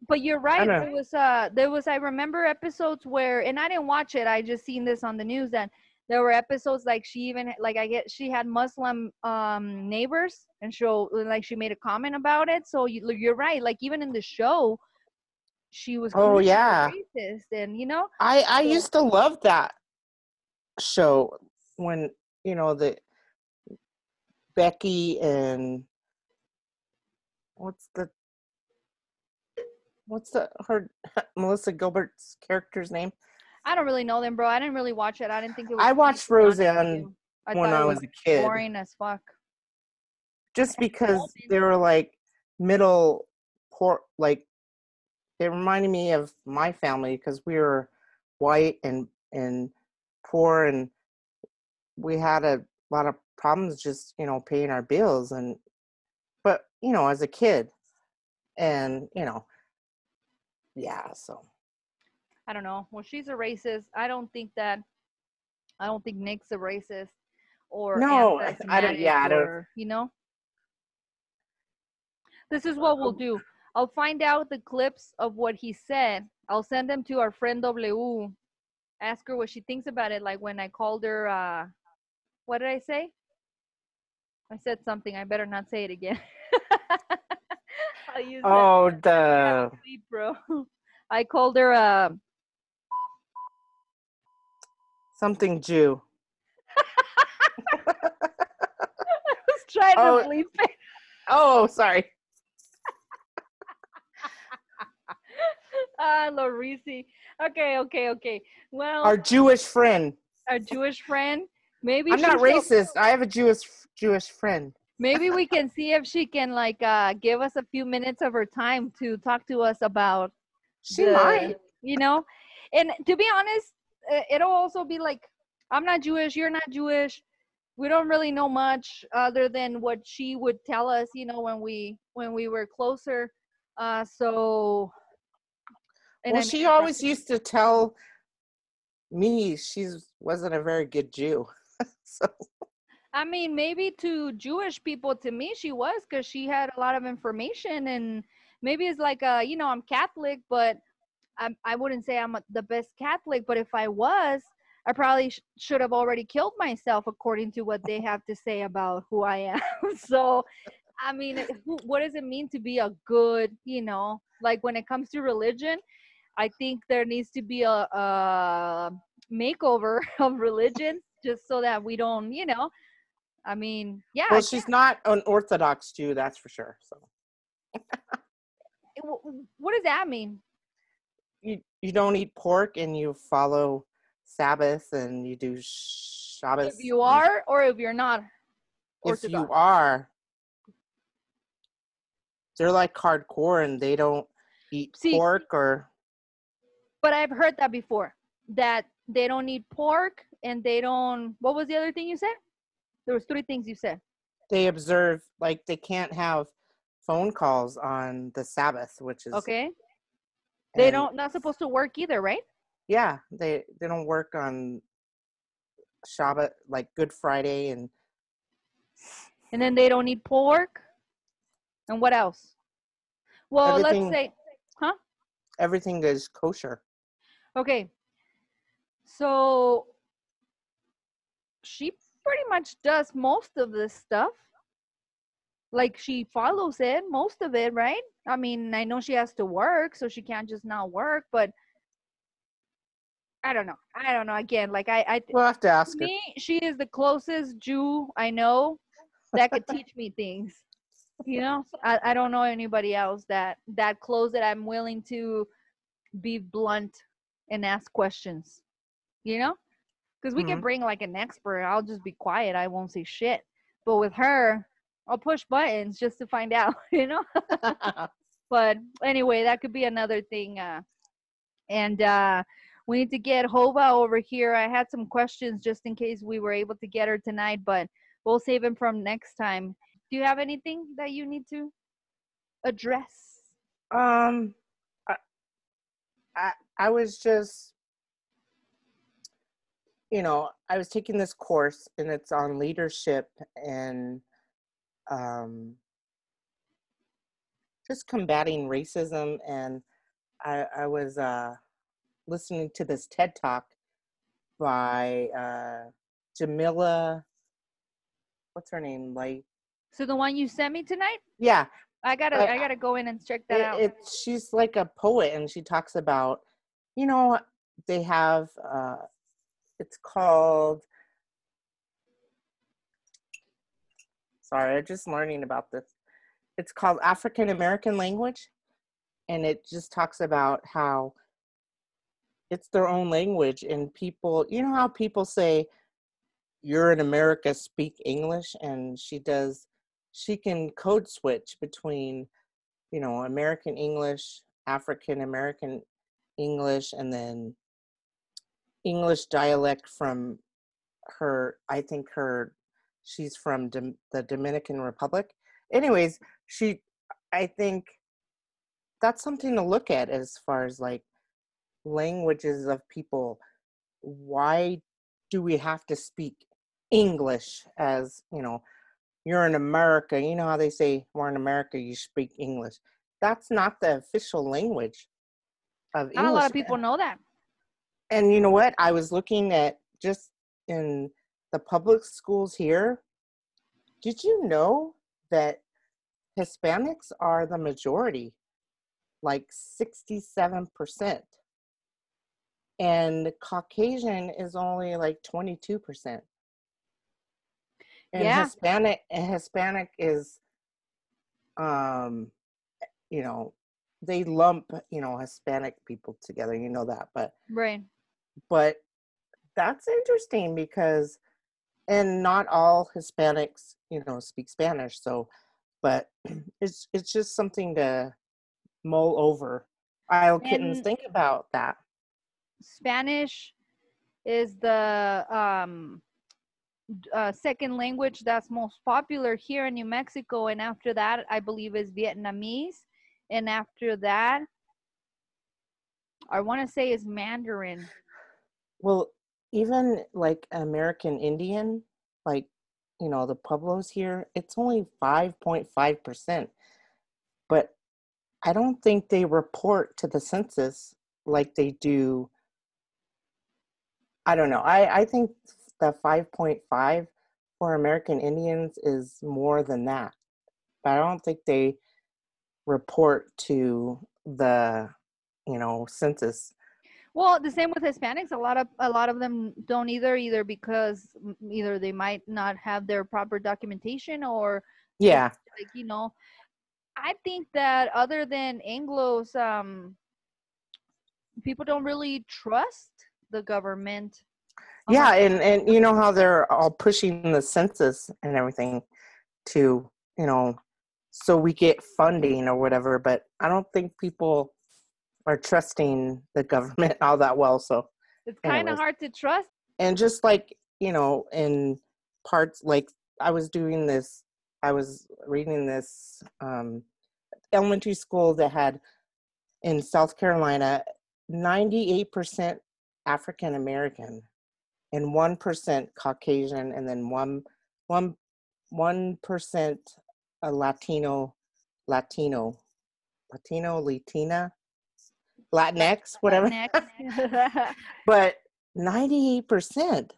But you're right. There was uh there was I remember episodes where and I didn't watch it. I just seen this on the news and there were episodes like she even like I get she had Muslim um neighbors and so like she made a comment about it. So you, you're right. Like even in the show, she was Oh, yeah. racist and you know I I So- used to love that show when you know the Becky and what's the what's the her Melissa Gilbert's character's name I don't really know them, bro. I didn't really watch it. I didn't think it was. I watched to be honest with Roseanne. I when I it was a kid boring as fuck. just because they were like middle poor like it reminded me of my family because we were white and and poor and we had a lot of problems just you know paying our bills and but you know as a kid and you know yeah so I don't know. Well, she's a racist. I don't think that. I don't think Nick's a racist or No, I- don't- yeah, I don't- or, you know. This is what we'll do. I'll find out the clips of what he said. I'll send them to our friend W. Ask her what she thinks about it. Like when I called her. uh What did I say? I said something. I better not say it again. I'll use that. oh I the sleep, bro. I called her. Uh, something jew I was trying Oh. to bleep it. oh sorry Ah, Lorisi. Okay, okay, okay. Well, our jewish friend. Our Jewish friend. Maybe i'm not racist. I have a jewish jewish friend. Maybe we can see if she can like uh give us a few minutes of her time to talk to us about she the- might. you know? And to be honest uh, it'll also be like i'm not jewish you're not jewish. We don't really know much other than what she would tell us you know when we when we were closer. Uh so and well, I she always used to tell me she wasn't a very good Jew. so I mean, maybe to Jewish people, to me, she was because she had a lot of information, and maybe it's like, uh, you know, I'm Catholic, but I'm, I wouldn't say I'm the best Catholic. But if I was, I probably sh- should have already killed myself, according to what they have to say about who I am. so, I mean, who, what does it mean to be a good, you know, like when it comes to religion? I think there needs to be a, a makeover of religion just so that we don't, you know, I mean, yeah. well, she's can't- an Orthodox Jew, that's for sure. So wh- wh- what does that mean? you you don't eat pork and you follow Sabbath and you do Shabbos. If you are or if you're not if you are, they're like hardcore and they don't eat See- pork or But I've heard that before that they don't eat pork and they don't. What was the other thing you said? There was three things you said. they observe like they can't have phone calls on the Sabbath, which is Okay. They don't not supposed to work either, right? Yeah, they they don't work on Shabbat like Good Friday and And then they don't need pork. And what else? Well, Everything- let's say, huh? everything is kosher. Okay. So she pretty much does most of this stuff. Like she follows it, most of it, right? I mean, I know she has to work, so she can't just not work, but I don't know. I don't know. Again, like I, I We'll have to ask to her. me, she is the closest Jew I know that could teach me things. You know, I, I don't know anybody else that that close that I'm willing to be blunt and ask questions. You know, because we can Mhm. bring like an expert. I'll just be quiet. I won't say shit. But with her, I'll push buttons just to find out. You know but anyway that could be another thing uh and uh we need to get Hova over here. I had some questions just in case we were able to get her tonight, but we'll save them from next time. Do you have anything that you need to address? Um, I, I, I was just, you know, I was taking this course and it's on leadership and um, just combating racism. And I, I was uh, listening to this TED talk by uh, Jamila. What's her name? Like, So the one you sent me tonight, yeah, I gotta Uh, I gotta go in and check that it, out. it she's like a poet and she talks about you know they have uh it's called sorry i'm just learning about this. It's called african american language and it just talks about how it's their own language and people you know how people say you're in america speak english and she does she can code switch between you know american english african american english and then english dialect from her i think her she's from Dom- the dominican republic. Anyways she i think that's something to look at as far as like languages of people. Why do we have to speak english as you know you're in america you know how they say we're in america you speak english. That's not the official language of Not a lot of people know that. and you know what? I was looking at just in the public schools here did you know that hispanics are the majority? Like 67% and caucasian is only like 22% and Yeah. hispanic and hispanic is um you know they lump you know hispanic people together you know that but Right. but that's interesting because and not all hispanics you know speak spanish so but it's it's just something to mull over. I'll kittens And- think about that. Spanish is the um, uh, second language that's most popular here in New Mexico, and after that, I believe is Vietnamese, and after that, I want to say is Mandarin. well even like american indian like you know the pueblos here it's only 5.5% but i don't think they report to the census like they do i don't know i i think the 5.5 for american indians is more than that but i don't think they report to the you know census Well, the same with Hispanics. A lot of a lot of them don't either, either because either they might not have their proper documentation or yeah like you know i think that other than anglos um people don't really trust the government yeah and and you know how they're all pushing the census and everything to you know so we get funding or whatever but i don't think people are trusting the government all that well so it's kind of hard to trust. And just like you know in parts like i was doing this i was reading this um elementary school that had in south carolina 98% african american and 1% caucasian and then one one one percent a latino latino latino latina latinx whatever Next. but 98%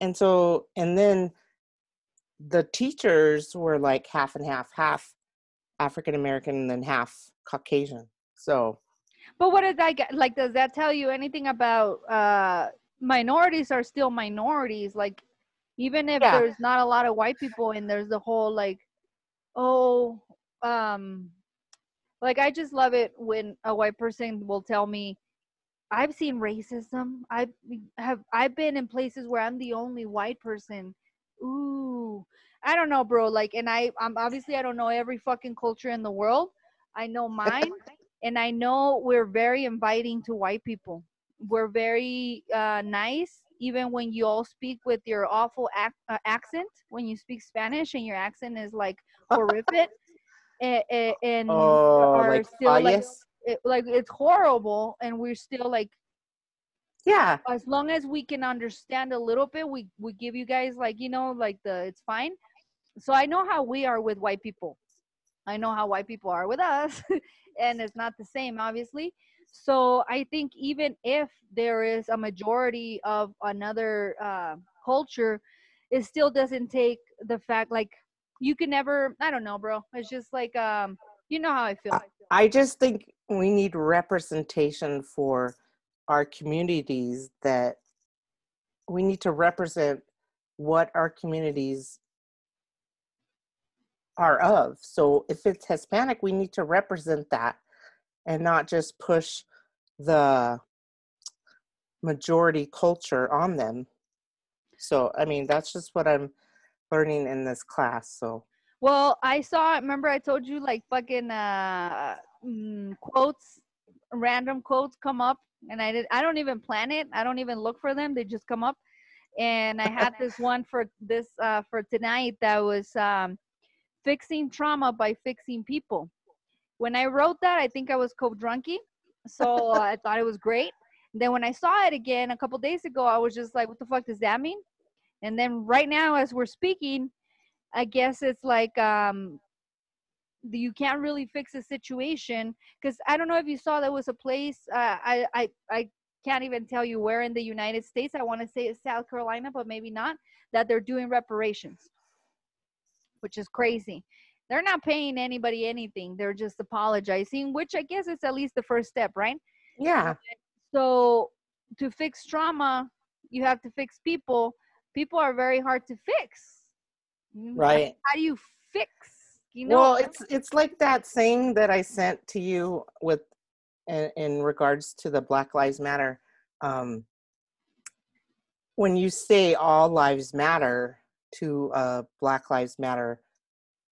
and so and then the teachers were like half and half half african american and then half caucasian so but what does that get like does that tell you anything about uh minorities are still minorities like even if Yeah. there's not a lot of white people and there's the whole like oh um like i just love it when a white person will tell me i've seen racism. I've have i've been in places where i'm the only white person. Ooh i don't know bro like and i i'm obviously i don't know every fucking culture in the world. I know mine and i know we're very inviting to white people. We're very uh, nice even when you all speak with your awful ac- uh, accent when you speak spanish and your accent is like horrific eh, eh, and, and Oh, are like still like it, eh, like it's horrible and we're still like Yeah. as long as we can understand a little bit we we give you guys like you know like the it's fine. So i know how we are with white people. I know how white people are with us and it's not the same obviously so i think even if there is a majority of another uh, culture it still doesn't take the fact like you can never i don't know bro. It's just like um you know how i feel. I just think we need representation for our communities that we need to represent what our communities are of. So if it's Hispanic, we need to represent that and not just push the majority culture on them. So, I mean, that's just what I'm learning in this class. So, Well, I saw. Remember, I told you like fucking uh, mm, quotes, random quotes come up, and I did. I don't even plan it. I don't even look for them. They just come up, and I had this one for this uh, for tonight that was um, fixing trauma by fixing people. When I wrote that, I think I was Covdrunkie, so uh, I thought it was great. Then when I saw it again a couple days ago, I was just like, "What the fuck does that mean?" And then right now, as we're speaking, I guess it's like um you can't really fix a situation because I don't know if you saw there was a place uh, I I I can't even tell you where in the United States. I want to say it's South Carolina, but maybe not. That they're doing reparations, which is crazy. They're not paying anybody anything. They're just apologizing, which I guess is at least the first step, right? yeah. So to fix trauma, you have to fix people. People are very hard to fix. Mm, Right. How do you fix? You know, well, it's it's like that saying that I sent to you with in, in regards to the Black Lives Matter. Um, when you say all lives matter to a Black Lives Matter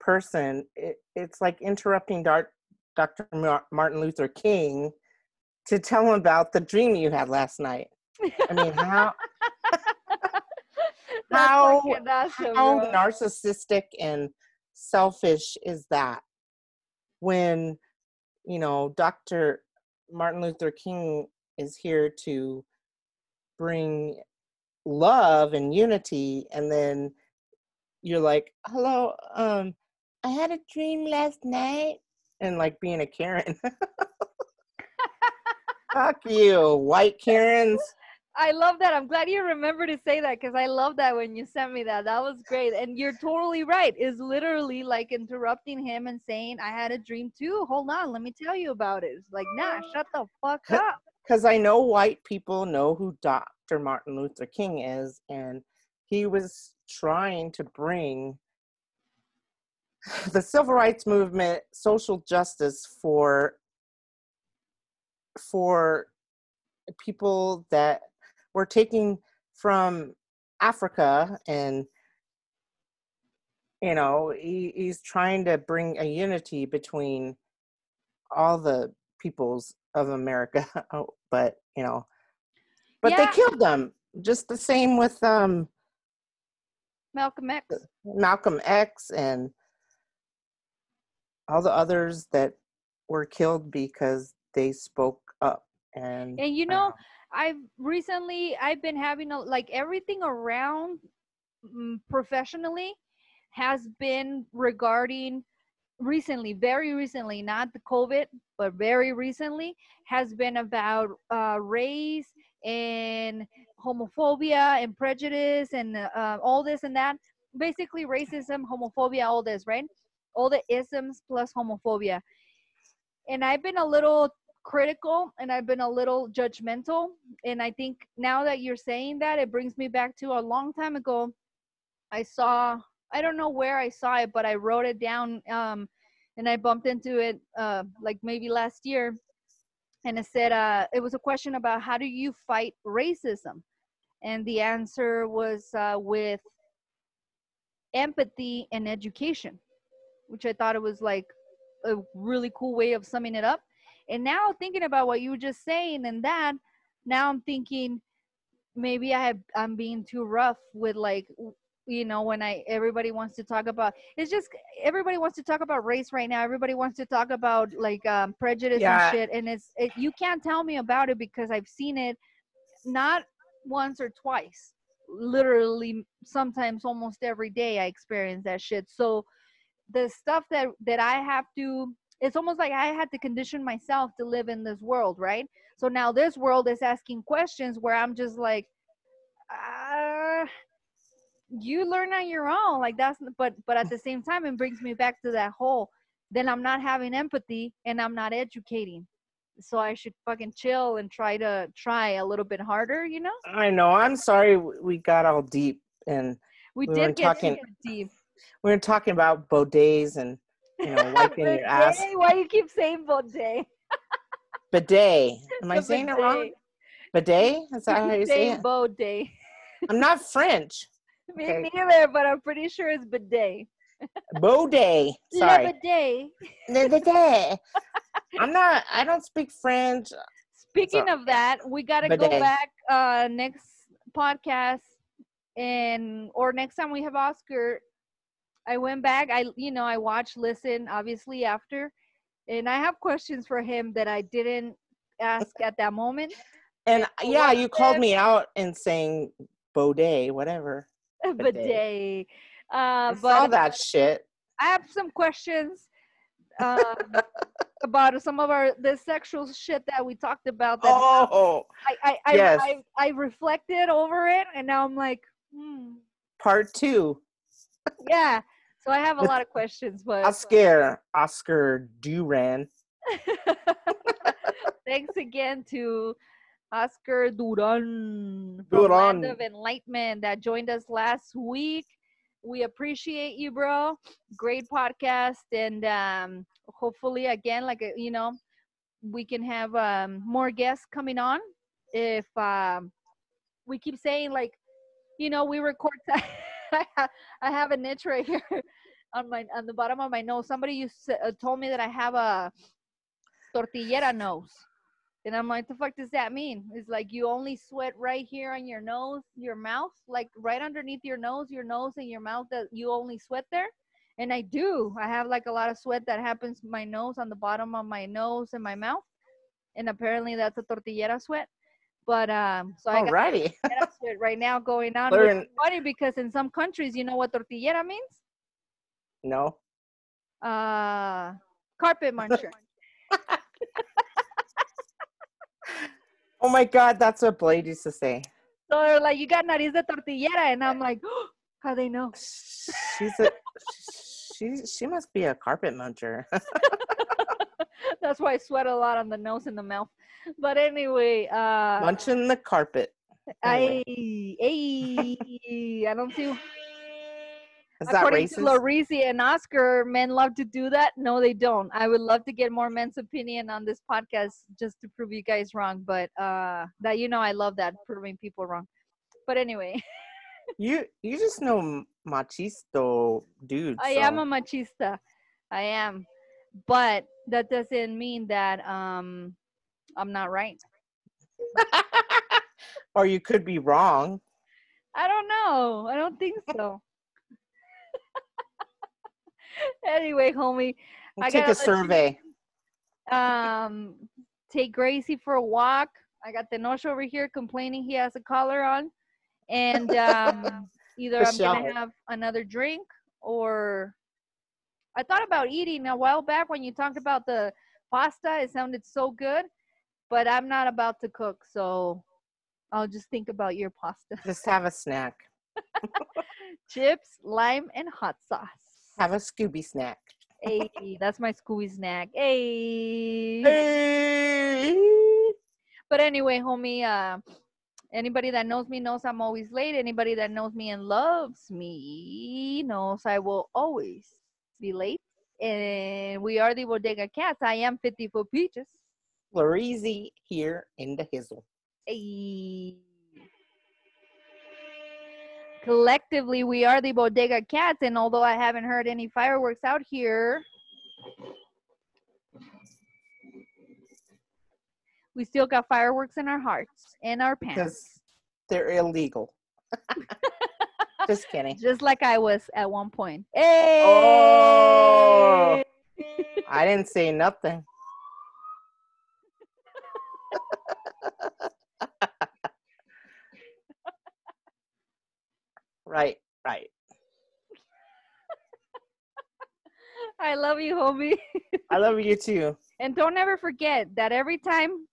person, it, it's like interrupting Dar- Dr. Martin Luther King to tell him about the dream you had last night. I mean, how how- how narcissistic and selfish is that when you know dr martin luther king is here to bring love and unity and then you're like hello um i had a dream last night and like being a karen fuck you white karens I love that. I'm glad you remember to say that because I love that when you sent me that. That was great. And you're totally right. Is literally like interrupting him and saying, I had a dream too. Hold on, let me tell you about it. It's like, nah, shut the fuck up. because I know white people know who Dr. Martin Luther King is, and he was trying to bring the civil rights movement, social justice for for people that were taking from Africa and you know he, he's trying to bring a unity between all the peoples of America oh, but you know but Yeah. they killed them just the same with um Malcolm X. Malcolm X and all the others that were killed because they spoke up and And you know, uh, I've recently I've been having a, like everything around mm, professionally has been regarding recently, very recently, not the COVID, but very recently has been about uh, race and homophobia and prejudice and uh, all this and that. Basically, racism, homophobia, all this, right? All the isms plus homophobia. And I've been a little critical and I've been a little judgmental. And I think now that you're saying that, it brings me back to a long time ago. I saw, I don't know where I saw it, but I wrote it down um, and I bumped into it uh, like maybe last year. And it said, uh, it was a question about how do you fight racism? And the answer was uh, with empathy and education, which I thought it was like a really cool way of summing it up. And now thinking about what you were just saying and that, now I'm thinking maybe I have I'm being too rough with like you know when I everybody wants to talk about it's just everybody wants to talk about race right now. Everybody wants to talk about like um, prejudice Yeah. and shit, and it's it, you can't tell me about it because I've seen it not once or twice. Literally, sometimes almost every day I experience that shit. So the stuff that that I have to it's almost like I had to condition myself to live in this world, right? So now this world is asking questions where I'm just like, uh, you learn on your own. Like that's, but but at the same time, it brings me back to that whole. Then I'm not having empathy and I'm not educating. So I should fucking chill and try to try a little bit harder, you know? I know. I'm sorry we got all deep and We, We did get talking- deep. We were talking about bidets and you know wiping your ass. Why you keep saying bidet? Bidet. Am I saying it wrong? bidet. Bidet? Is that how you say it? bidet. I'm not French. Me Okay. neither, but I'm pretty sure it's bidet. Baudet. Le Sorry. bidet. Le bidet. I'm not. I don't speak French. Speaking So, of that, we gotta go back uh next podcast and or next time we have Oscar. I went back. I you know I watched, listen, obviously after, and I have questions for him that I didn't ask at that moment. And yeah, you called me out and saying Baudet, whatever. bidet. Uh, I saw but that shit. I have some questions um, about some of our the sexual shit that we talked about. That Oh, I I, I, yes. I I reflected over it, and now I'm like, hmm, part two. yeah. So I have a lot of questions, but Oscar, Oscar Duran. thanks again to Oscar Duran from Land of Enlightenment that joined us last week. We appreciate you, bro. Great podcast, and um, hopefully, again, like you know, we can have um, more guests coming on. If um, we keep saying like, you know, we record. I ha- I have a niche right here on my on the bottom of my nose. Somebody used to, uh, told me that I have a tortillera nose. And I'm like, the fuck does that mean? It's like you only sweat right here on your nose, your mouth, like right underneath your nose, your nose and your mouth that you only sweat there. And I do. I have like a lot of sweat that happens my nose on the bottom of my nose and my mouth. And apparently that's a tortillera sweat. But um so I got Alrighty. sweat right now going on. Learn. funny because in some countries, you know what tortillera means? No. Uh carpet muncher. Oh my God, that's what Blade used to say. So they're like, you got nariz de tortillera, and I'm like, how they know? She's a. She she must be a carpet muncher. That's why I sweat a lot on the nose and the mouth. But anyway, uh, Munching the carpet. I, Anyway. I, I don't see. Is that According to racist? Larizi and Oscar, men love to do that. No, they don't. I would love to get more men's opinion on this podcast just to prove you guys wrong. But uh, that you know, I love that proving people wrong. But anyway, You you just know machisto dudes. I am a machista. I am, but that doesn't mean that um, I'm not right. or you could be wrong. I don't know. I don't think so. anyway, homie, I Take a let you- survey. um, take Gracie for a walk. I got the Tenoch over here complaining he has a collar on, and um, either I'm gonna have another drink or I thought about eating a while back when you talked about the pasta. It sounded so good, but I'm not about to cook, so I'll just think about your pasta. Just have a snack. Chips, lime, and hot sauce. Have a Scooby snack. Hey, that's my Scooby snack. Hey. Hey. But anyway, homie, uh, anybody that knows me knows I'm always late. Anybody that knows me and loves me knows I will always be late. And we are the Bodega Cats. I am 50 Foot Peaches. Larizi here in the hizzle. Hey. Collectively, we are the Bodega Cats, and although I haven't heard any fireworks out here, we still got fireworks in our hearts and our pants. because they're illegal. Just kidding. Just like I was at one point. Oh. Hey! Oh. I didn't say nothing. right, right. I love you, homie. I love you too. And don't ever forget that every time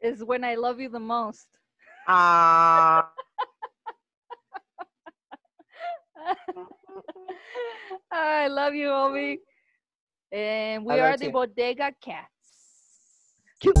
is when I love you the most. Ah. I love you, homie. And we I are the. Bodega Cats. Cute.